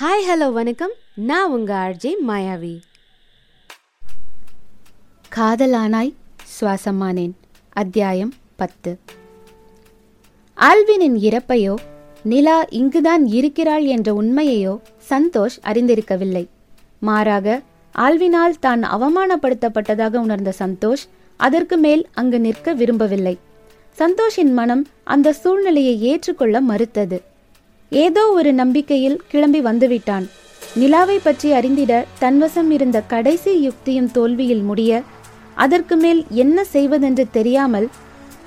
Hi hello வணக்கம். நான் உங்க ஆர்ஜே மாயாவி. காதலானாய் சுவாசமானேன். அத்தியாயம் பத்து. ஆல்வினின் இறப்பையோ நிலா இங்குதான் இருக்கிறாள் என்ற உண்மையையோ சந்தோஷ் அறிந்திருக்கவில்லை. மாறாக ஆல்வினால் தான் அவமானப்படுத்தப்பட்டதாக உணர்ந்த சந்தோஷ் அதற்கு மேல் அங்கு நிற்க விரும்பவில்லை. சந்தோஷின் மனம் அந்த சூழ்நிலையை ஏற்றுக்கொள்ள மறுத்தது. ஏதோ ஒரு நம்பிக்கையில் கிளம்பி வந்துவிட்டான். நிலாவை பற்றி அறிந்திட தன்வசம் இருந்த கடைசி யுக்தியும் தோல்வியில் முடிய அதற்கு மேல் என்ன செய்வதென்று தெரியாமல்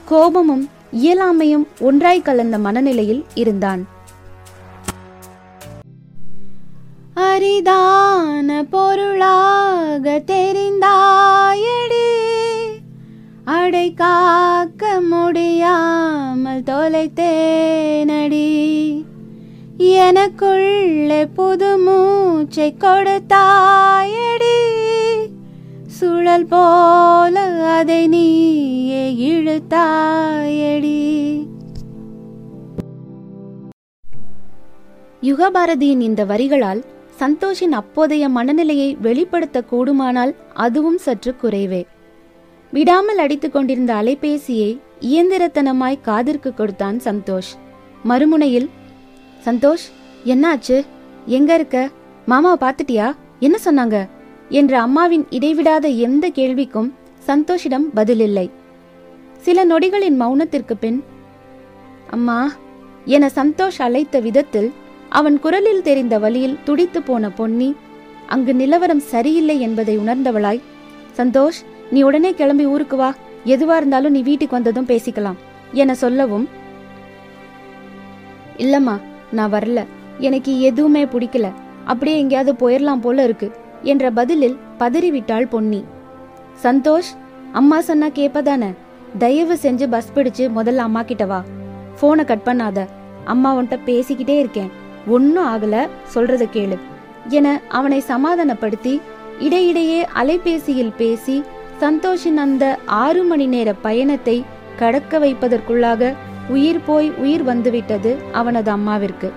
கோபமும் இயலாமையும் ஒன்றாய் கலந்த மனநிலையில் இருந்தான். அரிதான பொருளாக தெரிந்தாயடி அடை காக்க முடியாமல் தொலைத்தேனடி. எனக்குள்ளே புது மூச்சை கொடுத்தாயடி. சுழல் போல அதை நீயே இழுத்தாயடி. யுகபாரதியின் இந்த வரிகளால் சந்தோஷின் அப்போதைய மனநிலையை வெளிப்படுத்த கூடுமானால் அதுவும் சற்று குறைவே. விடாமல் அடித்துக் கொண்டிருந்த அலைபேசியை இயந்திரத்தனமாய் காதிற்கு கொடுத்தான் சந்தோஷ். மறுமுனையில் சந்தோஷ் என்னாச்சு? எங்க இருக்க? மாமாவை பார்த்துட்டியா? என்ன சொன்னாங்க? என்ற அம்மாவின் இடைவிடாத எந்த கேள்விக்கும் சந்தோஷிடம் பதிலில்லை. சில நொடிகளின் மௌனத்திற்கு பின் அம்மா என சந்தோஷ் அழைத்த விதத்தில் அவன் குரலில் தெரிந்த வழியில் துடித்து போன பொன்னி அங்கு நிலவரம் சரியில்லை என்பதை உணர்ந்தவளாய் சந்தோஷ் நீ உடனே கிளம்பி ஊருக்கு வா. எதுவா இருந்தாலும் நீ வீட்டுக்கு வந்ததும் பேசிக்கலாம் என சொல்லவும் இல்லம்மா நான் வரல. எனக்கு எதுவுமே பிடிக்கல. அப்படியே எங்கேயாவது போயிடலாம் போல இருக்கு என்ற பதிலில் பதறிவிட்டாள் பொன்னி. சந்தோஷ் அம்மா சொன்னா கேப்பதானே? தயவு செஞ்சு பஸ் பிடிச்சு முதல்ல அம்மா கிட்ட வா. போனை கட் பண்ணாத. அம்மா உன்கிட்ட பேசிக்கிட்டே இருக்கேன். ஒன்னும் ஆகல சொல்றத கேளு என அவனை சமாதானப்படுத்தி இடையிடையே அலைபேசியில் பேசி சந்தோஷின் அந்த ஆறு மணி நேர பயணத்தை கடக்க வைப்பதற்குள்ளாக உயிர் போய் உயிர் வந்துவிட்டது அவனது அம்மாவிற்கு.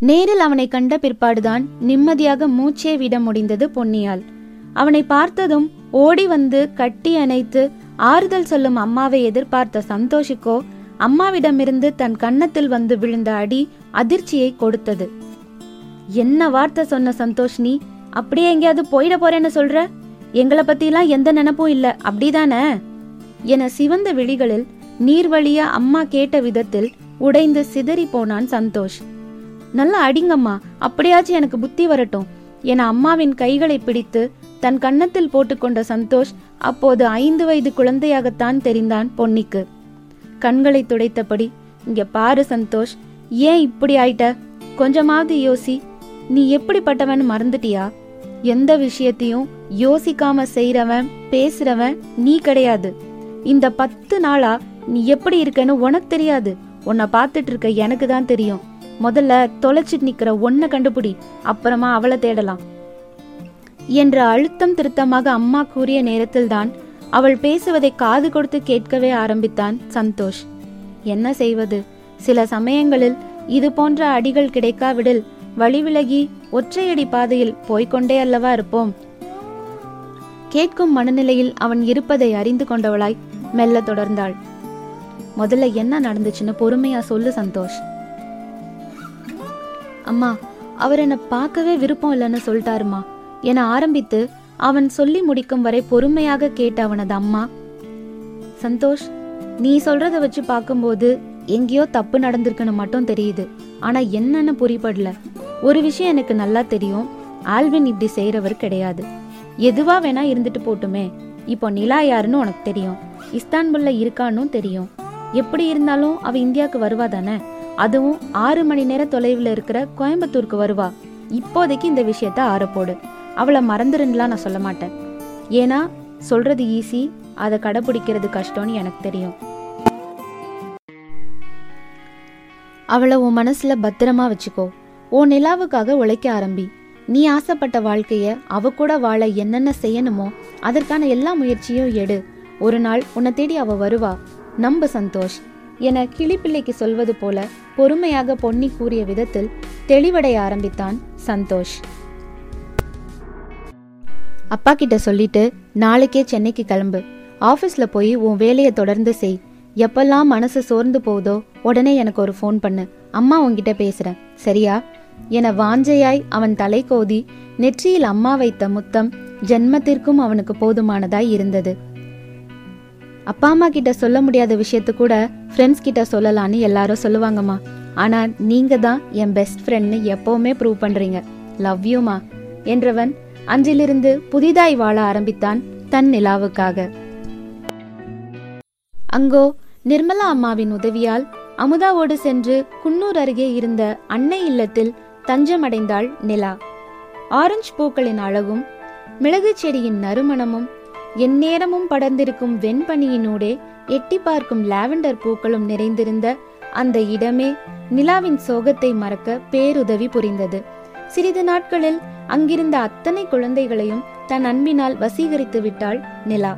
நேரில் அவனை கண்ட பிற்பாடுதான் நிம்மதியாக மூச்சே விட முடிந்தது பொன்னியால் அவனை பார்த்ததும் ஓடி வந்து கட்டி அணைத்து ஆறுதல் சொல்லும் அம்மாவை எதிர்பார்த்த சந்தோஷிக்கோ அம்மாவிடமிருந்து தன் கன்னத்தில் வந்து விழுந்த அடி அதிர்ச்சியை கொடுத்தது. என்ன வார்த்தை சொன்ன சந்தோஷ் நீ அப்படியே எங்கேயாவது போயிட போறேன்னு சொல்ற? எங்களை பத்திலாம் எந்த நினப்பும் இல்ல. அப்படிதானே? என சிவந்த விழிகளில் நீர்வழிய அம்மா கேட்ட விதத்தில் உடைந்து சிதறி போனான் சந்தோஷ். நல்லா அடிங்கம்மா அப்படியாச்சும் எனக்கு புத்தி வரட்டும் என அம்மாவின் கைகளை பிடித்து தன் கன்னத்தில் போட்டுக்கொண்ட சந்தோஷ் அப்போது ஐந்து வயது குழந்தையாகத்தான் தெரிந்தான் பொன்னிக்கு. கண்களை துடைத்தபடி இங்க பாரு சந்தோஷ் ஏன் இப்படி ஆயிட்ட? கொஞ்சமாவது யோசி நீ எப்படிப்பட்டவன் மறந்துட்டியா? எந்த விஷயத்தையும் யோசிக்காம செய்றவன் பேசுறவன் நீ கிடையாது. இந்த பத்து நாளா நீ எப்படி இருக்கன்னு உனக்கு தெரியாது. உன்னை பார்த்துட்டு இருக்க எனக்கு தான் தெரியும். முதல்ல தொலைச்சிட்டு நிக்கிற ஒன்ன கண்டுபிடி அப்புறமா அவளை தேடலாம். என்ற அழுத்தம் திருத்தமாக அம்மா கூறிய நேரத்தில்தான் அவள் பேசுவதை காது கொடுத்து கேட்கவே ஆரம்பித்தான் சந்தோஷ். என்ன செய்வது? சில சமயங்களில் இது போன்ற அடிகள் கிடைக்காவிடில் வழி விலகி ஒற்றையடி பாதையில் போய்க்கொண்டே அல்லவா இருப்போம். கேட்கும் மனநிலையில் அவன் இருப்பதை அறிந்து கொண்டவளாய் மெல்ல தொடர்ந்தாள். முதல்ல என்ன நடந்துச்சுன்னு பொறுமையா சொல்லு சந்தோஷ். அம்மா அவர் என்னை பார்க்கவே விருப்பம் இல்லைன்னு சொல்லிட்டாருமா. என ஆரம்பித்து அவன் சொல்லி முடிக்கும் வரை பொறுமையாக கேட்ட அவனது அம்மா. சந்தோஷ் நீ சொல்றத வச்சு பார்க்கும்போது எங்கேயோ தப்பு நடந்திருக்குன்னு மட்டும் தெரியுது. ஆனா என்னன்னு புரிபடல. ஒரு விஷயம் எனக்கு நல்லா தெரியும். ஆல்வின் இப்படி செய்யறவர் கிடையாது. எதுவா வேணா இருந்துட்டு போட்டுமே. இப்போ நிலா யாருன்னு உனக்கு தெரியும். இஸ்தான்புல்ல இருக்கான்னு தெரியும். எப்படி இருந்தாலும் அவ இந்தியாவுக்கு வருவா தானே? அதுவும் ஆறு மணி நேர தொலைவில் இருக்கிற கோயம்புத்தூருக்கு வருவா. இப்போதைக்கு இந்த விஷயத்த ஆறப்போடு அவளை மறந்துருன்னுலாம் நான் சொல்ல மாட்டேன். ஏன்னா சொல்றது ஈஸி அதை கடைபிடிக்கிறது கஷ்டம்னு எனக்கு தெரியும். அவளை உன் மனசுல பத்திரமா வச்சுக்கோ. உன் நிலாவுக்காக உழைக்க ஆரம்பி. நீ ஆசைப்பட்ட வாழ்க்கைய அவ கூட வாழ என்னென்ன செய்யணுமோ அதற்கான எல்லா முயற்சியும் எடு. ஒரு நாள் உன்னை தேடி அவ வருவா. நம்பு சந்தோஷ். என கிளிப்பிள்ளைக்கு சொல்வது போல பொறுமையாக பொன்னி கூறிய விதத்தில் தெளிவடைய ஆரம்பித்தான் சந்தோஷ். அப்பா கிட்ட சொல்லிட்டு நாளைக்கே சென்னைக்கு கிளம்பு. ஆஃபீஸ்ல போய் உன் வேலையை தொடர்ந்து செய். எப்பெல்லாம் மனசு சோர்ந்து போகுதோ உடனே எனக்கு ஒரு ஃபோன் பண்ணு. அம்மா உன்கிட்ட பேசுறேன். சரியா? என வாஞ்சையாய் அவன் தலை கோதி நெற்றியில் அம்மா வைத்த முத்தம் ஜென்மத்திற்கும் அவனுக்கு போதுமானதாய் இருந்தது. அப்பா அம்மா கிட்ட சொல்ல முடியாத விஷயத்த கூட ஃப்ரெண்ட்ஸ் கிட்ட சொல்லலான்னு எல்லாரும் சொல்லுவாங்கம்மா. ஆனா நீங்க தான் என் பெஸ்ட் ஃப்ரெண்ட்னு எப்பவுமே ப்ரூவ் பண்றீங்க. லவ் யூமா என்றவன் அன்றிலிருந்து புதிதாய் வாழ ஆரம்பித்தான் தன் நிலாவுக்காக. அங்கோ நிர்மலா அம்மாவின் உதவியால் அமுதாவோடு சென்று குன்னூர் அருகே இருந்த அன்னை இல்லத்தில் தஞ்சமடைந்தாள் நிலா. ஆரஞ்சு பூக்களின் அழகும் மிளகு செடியின் நறுமணமும் எந்நேரமும் படர்ந்திருக்கும் வெண்பனியினூடே எட்டி பார்க்கும் லாவெண்டர் பூக்களும் நிறைந்திருந்த அந்த இடமே நிலாவின் சோகத்தை மறக்க பேருதவி புரிந்தது. சிறிது நாட்களில் அங்கிருந்த அத்தனை குழந்தைகளையும் தன் அன்பினால் வசீகரித்து விட்டாள் நிலா.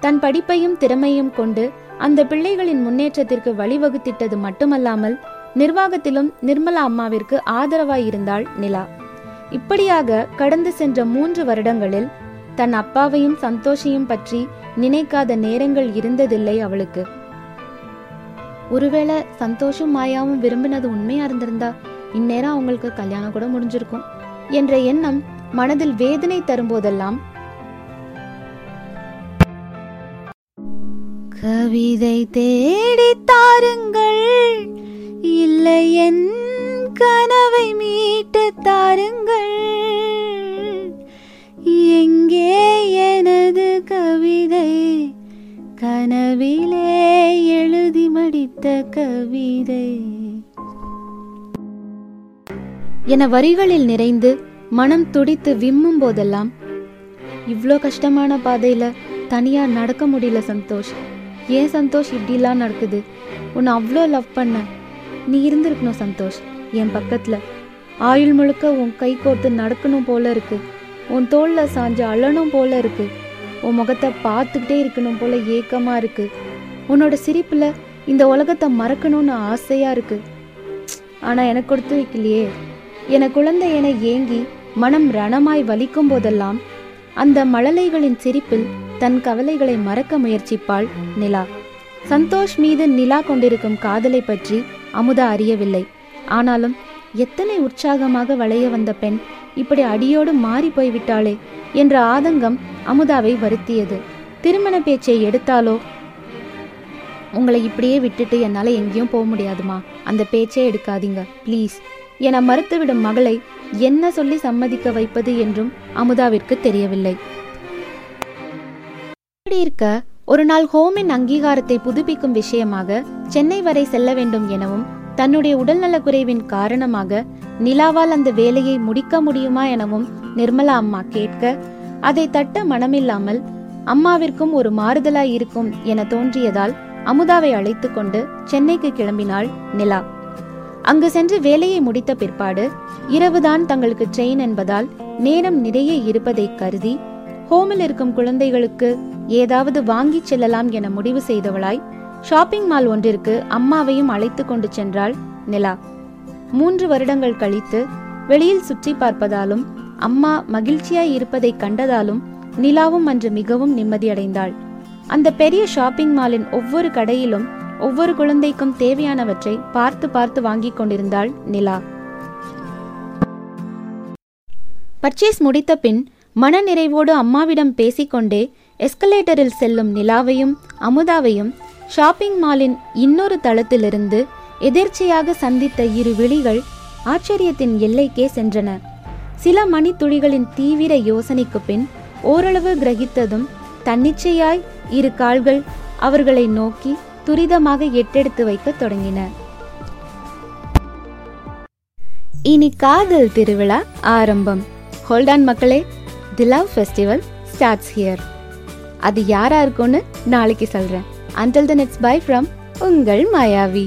தன் படிப்பையும் திறமையும் கொண்டு அந்த பிள்ளைகளின் முன்னேற்றத்திற்கு வழிவகுத்திட்டது மட்டுமல்லாமல் நிர்வாகத்திலும் நிர்மலா அம்மாவிற்கு ஆதரவாய் இருந்தாள் நிலா. இப்படியாக கடந்து சென்ற மூன்று வருடங்களில் தன் அப்பாவையும் சந்தோஷையும் பற்றி நினைக்காத நேரங்கள் இருந்ததில்லை அவளுக்கு. ஒருவேளை சந்தோஷம் மாயாவும் விரும்பினது உண்மையா இருந்திருந்தா இந்நேரம் அவங்களுக்கு கல்யாணம் கூட முடிஞ்சிருக்கும் என்ற எண்ணம் மனதில் வேதனை தரும்போதெல்லாம். கவிதை தேடி தாருங்கள் இல்லை என் கனவை மீ மடித்த கவிதை. என வரிகளில் நிறைந்து மனம் துடித்து விம்மும் போதெல்லாம் இவ்வளோ கஷ்டமான பாதையில தனியா நடக்க முடியல சந்தோஷ். ஏன் சந்தோஷ் இப்படிலாம் நடக்குது? உன்னை அவ்வளோ லவ் பண்ண நீ இருந்திருக்கணும் சந்தோஷ். என் பக்கத்துல ஆயுள் முழுக்க உன் கை கோர்த்து நடக்கணும் போல இருக்கு. உன் தோல்ல சாஞ்சு அழணும் போல இருக்கு. உன் முகத்தை பார்த்துக்கிட்டே இருக்கணும் போல ஏக்கமா இருக்கு. உன்னோட சிரிப்புல இந்த உலகத்தை மறக்கணும்னு ஆசையாக இருக்குது ஆனால் எனக்கு கொடுத்து வைக்கலையே. என குழந்தை என ஏங்கி மனம் ரணமாய் வலிக்கும் போதெல்லாம் அந்த மழலைகளின் சிரிப்பில் தன் கவலைகளை மறக்க முயற்சிப்பாள் நிலா. சந்தோஷ் மீது நிலா கொண்டிருக்கும் காதலை பற்றி அமுதா அறியவில்லை. ஆனாலும் எத்தனை உற்சாகமாக வளைய வந்த பெண் இப்படி அடியோடு மாறி போய்விட்டாளே என்ற ஆதங்கம் அமுதாவை வருத்தியது. திருமண பேச்சை எடுத்தாலோ உங்களை இப்படியே விட்டுட்டு என்னால் எங்கேயும் போக முடியாதுமா. அந்த பேச்சே எடுக்காதீங்க ப்ளீஸ். என மறுத்துவிடும் மகளை என்ன சொல்லி சம்மதிக்க வைப்பது என்றும் அமுதாவிற்கு தெரியவில்லை. இப்படி இருக்க? ஒரு நாள் ஹோமின் அங்கீகாரத்தை புதுப்பிக்கும் விஷயமாக சென்னை வரை செல்ல வேண்டும் எனவும் தன்னுடைய உடல்நலக் குறைவின் காரணமாக நிலாவால் அந்த வேலையை முடிக்க முடியுமா எனவும் நிர்மலா அம்மா கேட்க அதை தட்ட மனமில்லாமல் அம்மாவிற்கும் ஒரு மாறுதலாய் இருக்கும் என தோன்றியதால் அமுதாவை அழைத்து கொண்டு சென்னைக்கு கிளம்பினாள் நிலா. அங்கு சென்று வேலையை முடித்த பிற்பாடு இரவுதான் தங்களுக்கு ட்ரெயின் என்பதால் நேரம் நிறைய இருப்பதை கருதி ஹோமில் இருக்கும் குழந்தைகளுக்கு ஏதாவது வாங்கி செல்லலாம் என முடிவு செய்தவளாய் ஷாப்பிங் மால் ஒன்றிற்கு அம்மாவையும் அழைத்து கொண்டு சென்றாள் நிலா. மூன்று வருடங்கள் கழித்து வெளியில் சுற்றி பார்ப்பதாலும் அம்மா மகிழ்ச்சியாய் இருப்பதை கண்டதாலும் நிலாவும் அன்று மிகவும் நிம்மதியடைந்தாள். அந்த பெரிய ஷாப்பிங் மாலின் ஒவ்வொரு கடையிலும் ஒவ்வொரு குழந்தைக்கும் தேவையானவற்றை பார்த்து பார்த்து வாங்கிக் கொண்டிருந்தாள் நிலா. பர்ச்சேஸ் முடித்த பின் மனநிறைவோடு அம்மாவிடம் பேசிக்கொண்டே எஸ்கலேட்டரில் செல்லும் நிலாவையும் அமுதாவையும் ஷாப்பிங் மாலின் இன்னொரு தளத்திலிருந்து எதிர்ச்சையாக சந்தித்த இரு விழிகள் ஆச்சரியத்தின் எல்லைக்கே சென்றன. சில மணித்துளிகளின் தீவிர யோசனைக்கு பின் ஓரளவு கிரகித்ததும் தன்னிச்சையாய் இரு கால்கள் அவர்களை நோக்கி துரிதமாக எட்டெடுத்து வைக்கத் தொடங்கின. இனி காதல் திருவிழா ஆரம்பம். ஹோல்டான் மக்களே the love festival starts here அது யாரா இருக்கும்னு நாளைக்கு சொல்றேன். Until the next bye from உங்கள் மாயாவி.